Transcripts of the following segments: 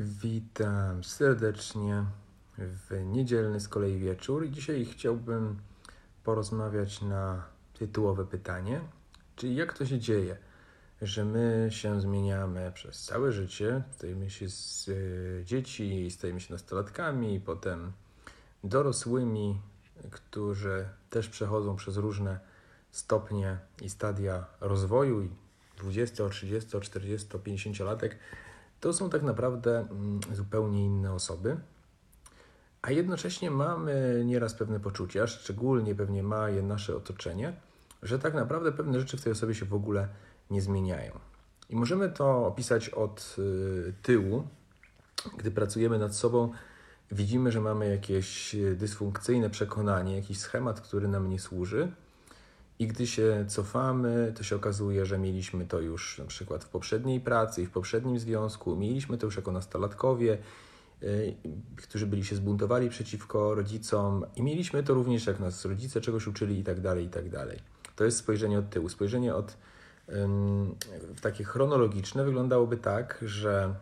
Witam serdecznie w niedzielny z kolei wieczór. I dzisiaj chciałbym porozmawiać na tytułowe pytanie, czyli jak to się dzieje, że my się zmieniamy przez całe życie, stajemy się z e, dzieci, stajemy się nastolatkami, potem dorosłymi, którzy też przechodzą przez różne stopnie i stadia rozwoju i 20, 30, 40, 50 latek to są tak naprawdę mm, zupełnie inne osoby, a jednocześnie mamy nieraz pewne poczucia, szczególnie pewnie ma je nasze otoczenie, że tak naprawdę pewne rzeczy w tej osobie się w ogóle nie zmieniają. I możemy to opisać od y, tyłu, gdy pracujemy nad sobą, widzimy, że mamy jakieś dysfunkcyjne przekonanie, jakiś schemat, który nam nie służy i gdy się cofamy, to się okazuje, że mieliśmy to już na przykład w poprzedniej pracy i w poprzednim związku, mieliśmy to już jako nastolatkowie, yy, którzy byli się zbuntowali przeciwko rodzicom i mieliśmy to również jak nas rodzice czegoś uczyli i tak dalej, i tak dalej. To jest spojrzenie od tyłu. Spojrzenie od yy, takie chronologiczne wyglądałoby tak, że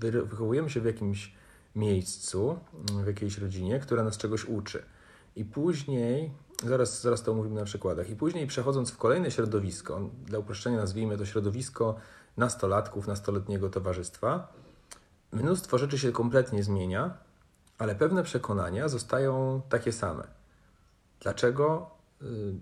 wychowujemy się w jakimś miejscu, w jakiejś rodzinie, która nas czegoś uczy. I później Zaraz, zaraz to omówimy na przykładach. I później przechodząc w kolejne środowisko, dla uproszczenia nazwijmy to środowisko nastolatków, nastoletniego towarzystwa, mnóstwo rzeczy się kompletnie zmienia, ale pewne przekonania zostają takie same. Dlaczego? Y,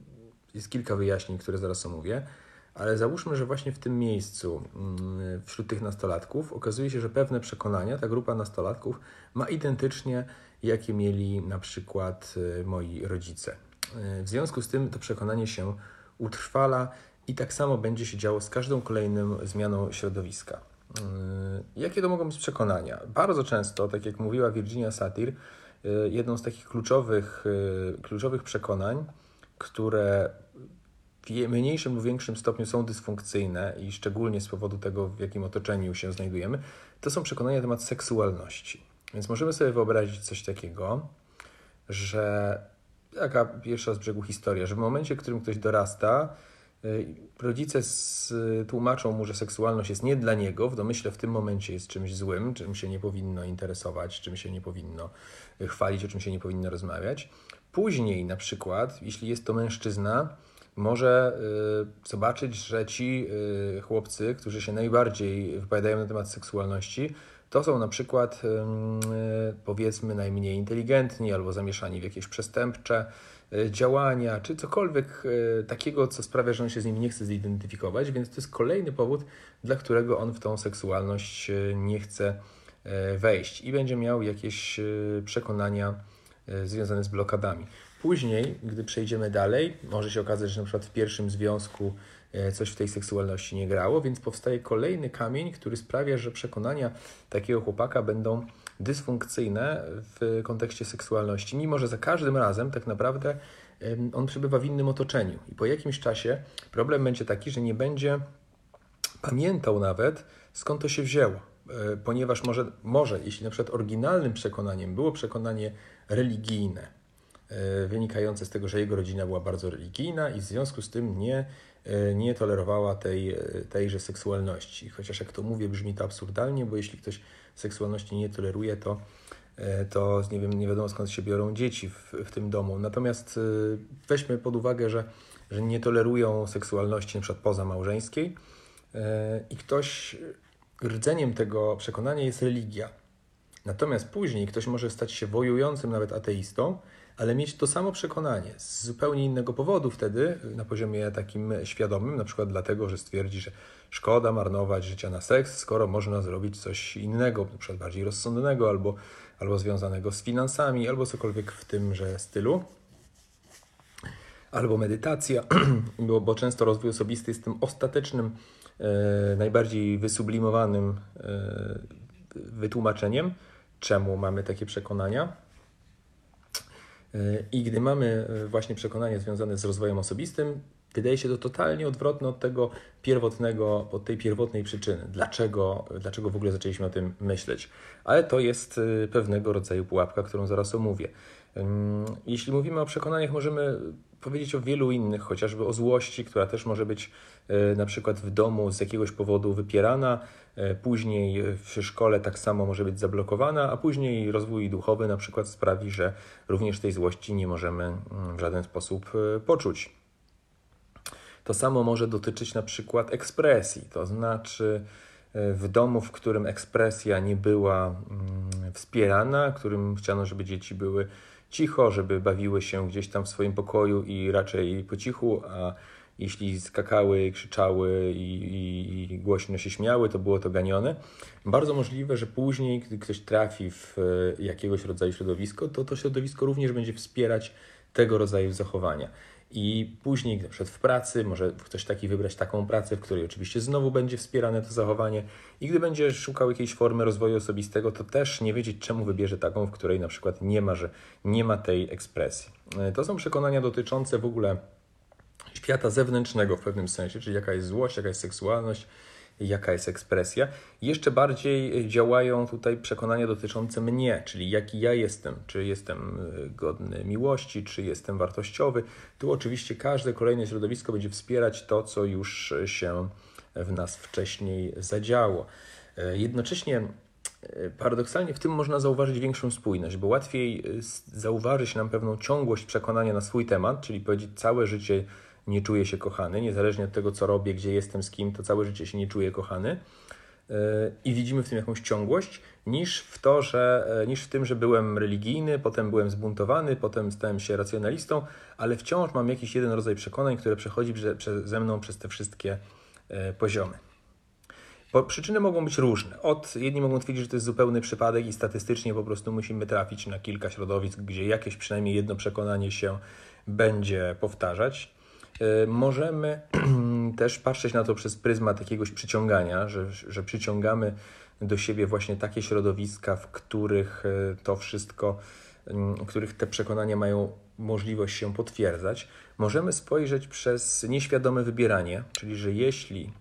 jest kilka wyjaśnień, które zaraz omówię, ale załóżmy, że właśnie w tym miejscu, mm, wśród tych nastolatków, okazuje się, że pewne przekonania ta grupa nastolatków ma identycznie, jakie mieli na przykład y, moi rodzice. W związku z tym to przekonanie się utrwala i tak samo będzie się działo z każdą kolejną zmianą środowiska. Yy, jakie to mogą być przekonania? Bardzo często, tak jak mówiła Virginia Satir, yy, jedną z takich kluczowych, kluczowych przekonań, które w mniejszym lub większym stopniu są dysfunkcyjne i szczególnie z powodu tego, w jakim otoczeniu się znajdujemy, to są przekonania na temat seksualności. Więc możemy sobie wyobrazić coś takiego, że taka pierwsza z brzegu historia, że w momencie, w którym ktoś dorasta, y, rodzice tłumaczą mu, że seksualność jest nie dla niego, w domyśle w tym momencie jest czymś złym, czym się nie powinno interesować, czym się nie powinno chwalić, o czym się nie powinno rozmawiać. Później, na przykład, jeśli jest to mężczyzna, może y, zobaczyć, że ci y, chłopcy, którzy się najbardziej wypowiadają na temat seksualności, to są na przykład powiedzmy najmniej inteligentni albo zamieszani w jakieś przestępcze e, działania, czy cokolwiek e, takiego, co sprawia, że on się z nimi nie chce zidentyfikować, więc to jest kolejny powód, dla którego on w tą seksualność nie chce wejść i będzie miał jakieś przekonania związane z blokadami. Później, gdy przejdziemy dalej, może się okazać, że na przykład w pierwszym związku coś w tej seksualności nie grało, więc powstaje kolejny kamień, który sprawia, że przekonania takiego chłopaka będą dysfunkcyjne w kontekście seksualności, mimo że za każdym razem tak naprawdę on przebywa w innym otoczeniu. I po jakimś czasie problem będzie taki, że nie będzie pamiętał nawet, skąd to się wzięło. E, ponieważ może, może jeśli na przykład oryginalnym przekonaniem było przekonanie religijne, e, wynikające z tego, że jego rodzina była bardzo religijna i w związku z tym nie E, nie tolerowała tej, e, tejże seksualności. Chociaż jak to mówię, brzmi to absurdalnie, bo jeśli ktoś seksualności nie toleruje, to, e, to nie, wiem, nie wiadomo skąd się biorą dzieci w, w tym domu. Natomiast weźmy pod uwagę, że, że nie tolerują seksualności np. pozamałżeńskiej i ktoś rdzeniem tego przekonania jest religia. Natomiast później ktoś może stać się wojującym nawet ateistą, ale mieć to samo przekonanie z zupełnie innego powodu wtedy, na poziomie takim świadomym, na przykład dlatego, że stwierdzi, że szkoda marnować życia na seks, skoro można zrobić coś innego, na przykład bardziej rozsądnego, albo, albo związanego z finansami, albo cokolwiek w tymże stylu. Albo medytacja, bo, bo często rozwój osobisty jest tym ostatecznym, e, najbardziej wysublimowanym e, wytłumaczeniem, czemu mamy takie przekonania. I gdy mamy e, właśnie przekonanie związane z rozwojem osobistym, Wydaje się to totalnie odwrotne od tego pierwotnego, od tej pierwotnej przyczyny. Dlaczego, dlaczego w ogóle zaczęliśmy o tym myśleć? Ale to jest y, pewnego rodzaju pułapka, którą zaraz omówię. Jeśli mówimy o przekonaniach, możemy powiedzieć o wielu innych, chociażby o złości, która też może być y, na przykład w domu z jakiegoś powodu wypierana, y, później w szkole tak samo może być zablokowana, a później rozwój duchowy na przykład sprawi, że również tej złości nie możemy mm, w żaden sposób poczuć. To samo może dotyczyć na przykład ekspresji, to znaczy e, w domu, w którym ekspresja nie była mm, wspierana, w którym chciano, żeby dzieci były cicho, żeby bawiły się gdzieś tam w swoim pokoju i raczej po cichu, a jeśli skakały, krzyczały i, i, i, głośno się śmiały, to było to ganione. Bardzo możliwe, że później, gdy ktoś trafi w e, jakiegoś rodzaju środowisko, to to środowisko również będzie wspierać tego rodzaju zachowania i później, na przykład w pracy, może ktoś taki wybrać taką pracę, w której oczywiście znowu będzie wspierane to zachowanie i gdy będzie szukał jakiejś formy rozwoju osobistego, to też nie wiedzieć, czemu wybierze taką, w której na przykład nie ma, że nie ma tej ekspresji. E, to są przekonania dotyczące w ogóle świata zewnętrznego w pewnym sensie, czyli jaka jest złość, jaka jest seksualność, jaka jest ekspresja. Jeszcze bardziej działają tutaj przekonania dotyczące mnie, czyli jaki ja jestem, czy jestem e, godny miłości, czy jestem wartościowy. Tu oczywiście każde kolejne środowisko będzie wspierać to, co już się w nas wcześniej zadziało. E, jednocześnie e, paradoksalnie w tym można zauważyć większą spójność, bo łatwiej zauważyć nam pewną ciągłość przekonania na swój temat, czyli powiedzieć całe życie nie czuję się kochany, niezależnie od tego, co robię, gdzie jestem, z kim, to całe życie się nie czuję kochany. E, I widzimy w tym jakąś ciągłość, niż w, to, że, e, niż w tym, że byłem religijny, potem byłem zbuntowany, potem stałem się racjonalistą, ale wciąż mam jakiś jeden rodzaj przekonań, które przechodzi ze mną przez te wszystkie e, poziomy. Bo przyczyny mogą być różne. Od jedni mogą twierdzić, że to jest zupełny przypadek i statystycznie po prostu musimy trafić na kilka środowisk, gdzie jakieś przynajmniej jedno przekonanie się będzie powtarzać. Y, możemy też patrzeć na to przez pryzmat jakiegoś przyciągania, że, że przyciągamy do siebie właśnie takie środowiska, w których y, to wszystko, w których te przekonania mają możliwość się potwierdzać. Możemy spojrzeć przez nieświadome wybieranie, czyli że jeśli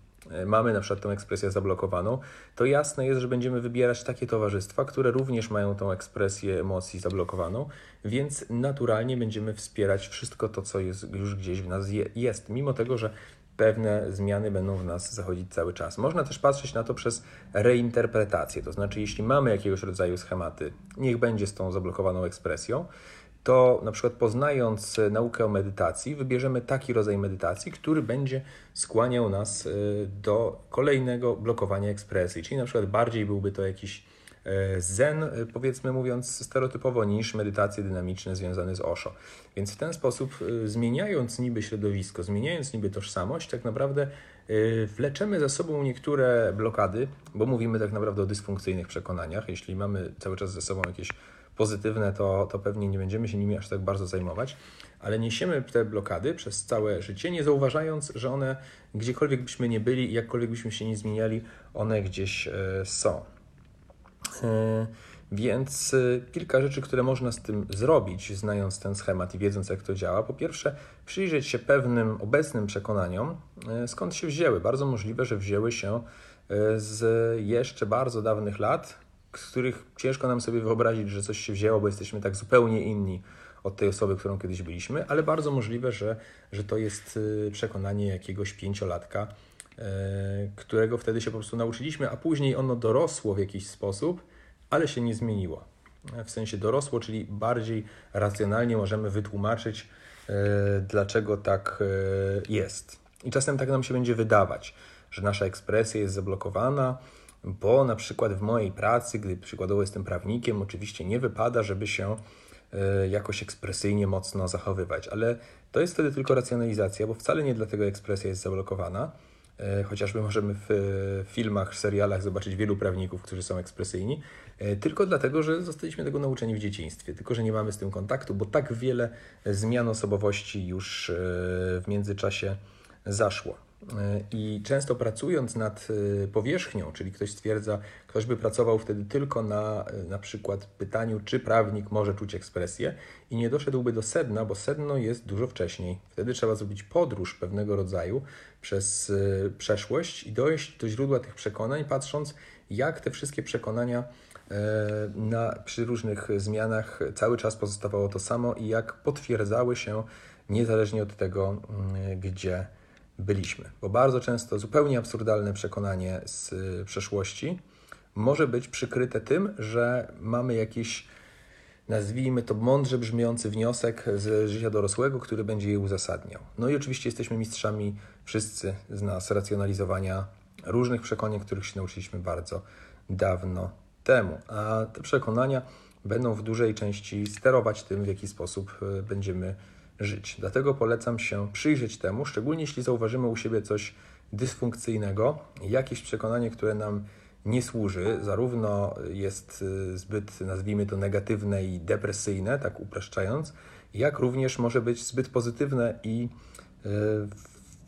mamy na przykład tą ekspresję zablokowaną, to jasne jest, że będziemy wybierać takie towarzystwa, które również mają tą ekspresję emocji zablokowaną, więc naturalnie będziemy wspierać wszystko to, co jest już gdzieś w nas jest, mimo tego, że pewne zmiany będą w nas zachodzić cały czas. Można też patrzeć na to przez reinterpretację, to znaczy jeśli mamy jakiegoś rodzaju schematy, niech będzie z tą zablokowaną ekspresją, to na przykład poznając e, naukę o medytacji, wybierzemy taki rodzaj medytacji, który będzie skłaniał nas e, do kolejnego blokowania ekspresji. Czyli na przykład bardziej byłby to jakiś e, zen, powiedzmy mówiąc stereotypowo, niż medytacje dynamiczne związane z Osho. Więc w ten sposób, zmieniając niby środowisko, zmieniając niby tożsamość, tak naprawdę wleczemy za sobą niektóre blokady, bo mówimy tak naprawdę o dysfunkcyjnych przekonaniach. Jeśli mamy cały czas ze sobą jakieś pozytywne, to, to pewnie nie będziemy się nimi aż tak bardzo zajmować, ale niesiemy te blokady przez całe życie, nie zauważając, że one gdziekolwiek byśmy nie byli jakkolwiek byśmy się nie zmieniali, one gdzieś e, są. E, więc e, kilka rzeczy, które można z tym zrobić, znając ten schemat i wiedząc, jak to działa. Po pierwsze, przyjrzeć się pewnym obecnym przekonaniom, skąd się wzięły. Bardzo możliwe, że wzięły się z jeszcze bardzo dawnych lat, których ciężko nam sobie wyobrazić, że coś się wzięło, bo jesteśmy tak zupełnie inni od tej osoby, którą kiedyś byliśmy, ale bardzo możliwe, że, że to jest y, przekonanie jakiegoś pięciolatka, e, którego wtedy się po prostu nauczyliśmy, a później ono dorosło w jakiś sposób, ale się nie zmieniło. W sensie dorosło, czyli bardziej racjonalnie możemy wytłumaczyć, e, dlaczego tak jest. I czasem tak nam się będzie wydawać, że nasza ekspresja jest zablokowana, bo na przykład w mojej pracy, gdy przykładowo jestem prawnikiem, oczywiście nie wypada, żeby się e, jakoś ekspresyjnie mocno zachowywać, ale to jest wtedy tylko racjonalizacja, bo wcale nie dlatego ekspresja jest zablokowana. E, chociażby możemy w filmach, serialach zobaczyć wielu prawników, którzy są ekspresyjni, e, tylko dlatego, że zostaliśmy tego nauczeni w dzieciństwie, tylko że nie mamy z tym kontaktu, bo tak wiele zmian osobowości już w międzyczasie zaszło. I często pracując nad powierzchnią, czyli ktoś stwierdza, ktoś by pracował wtedy tylko na na przykład pytaniu, czy prawnik może czuć ekspresję i nie doszedłby do sedna, bo sedno jest dużo wcześniej. Wtedy trzeba zrobić podróż pewnego rodzaju przez przeszłość i dojść do źródła tych przekonań, patrząc, jak te wszystkie przekonania na, przy różnych zmianach cały czas pozostawało to samo i jak potwierdzały się niezależnie od tego, mm, gdzie byliśmy. Bo bardzo często zupełnie absurdalne przekonanie z y, przeszłości może być przykryte tym, że mamy jakiś, nazwijmy to mądrze brzmiący wniosek z życia dorosłego, który będzie je uzasadniał. No i oczywiście jesteśmy mistrzami, wszyscy z nas, racjonalizowania różnych przekonań, których się nauczyliśmy bardzo dawno temu. A te przekonania będą w dużej części sterować tym, w jaki sposób y, będziemy żyć. Dlatego polecam się przyjrzeć temu, szczególnie jeśli zauważymy u siebie coś dysfunkcyjnego, jakieś przekonanie, które nam nie służy, zarówno jest y, zbyt, nazwijmy to, negatywne i depresyjne, tak upraszczając, jak również może być zbyt pozytywne i y,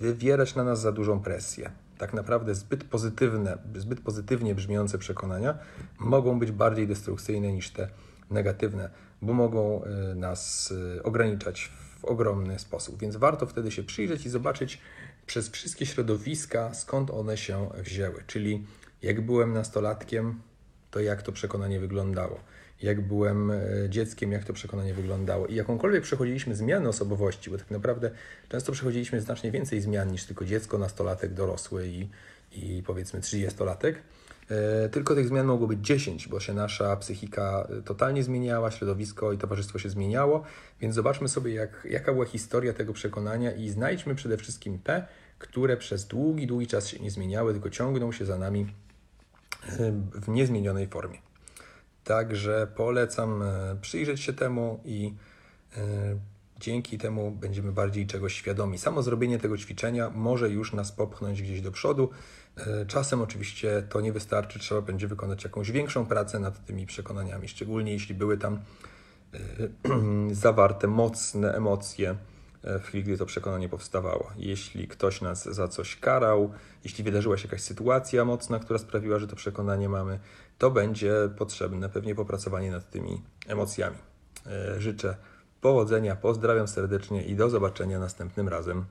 wywierać na nas za dużą presję. Tak naprawdę zbyt pozytywne, zbyt pozytywnie brzmiące przekonania mogą być bardziej destrukcyjne niż te negatywne, bo mogą y, nas ograniczać w ogromny sposób. Więc warto wtedy się przyjrzeć i zobaczyć przez wszystkie środowiska, skąd one się wzięły. Czyli jak byłem nastolatkiem, to jak to przekonanie wyglądało. Jak byłem e, dzieckiem, jak to przekonanie wyglądało. I jakąkolwiek przechodziliśmy zmianę osobowości, bo tak naprawdę często przechodziliśmy znacznie więcej zmian niż tylko dziecko, nastolatek, dorosły i, i powiedzmy 30-latek tylko tych zmian mogło być 10, bo się nasza psychika e, totalnie zmieniała, środowisko i towarzystwo się zmieniało, więc zobaczmy sobie, jak, jaka była historia tego przekonania i znajdźmy przede wszystkim te, które przez długi, długi czas się nie zmieniały, tylko ciągną się za nami e, w niezmienionej formie. Także polecam przyjrzeć się temu i dzięki temu będziemy bardziej czegoś świadomi. Samo zrobienie tego ćwiczenia może już nas popchnąć gdzieś do przodu. E, czasem oczywiście to nie wystarczy, trzeba będzie wykonać jakąś większą pracę nad tymi przekonaniami, szczególnie jeśli były tam e, zawarte mocne emocje e, w chwili, gdy to przekonanie powstawało. Jeśli ktoś nas za coś karał, jeśli wydarzyła się jakaś sytuacja mocna, która sprawiła, że to przekonanie mamy, to będzie potrzebne pewnie popracowanie nad tymi emocjami. Życzę powodzenia, pozdrawiam serdecznie i do zobaczenia następnym razem.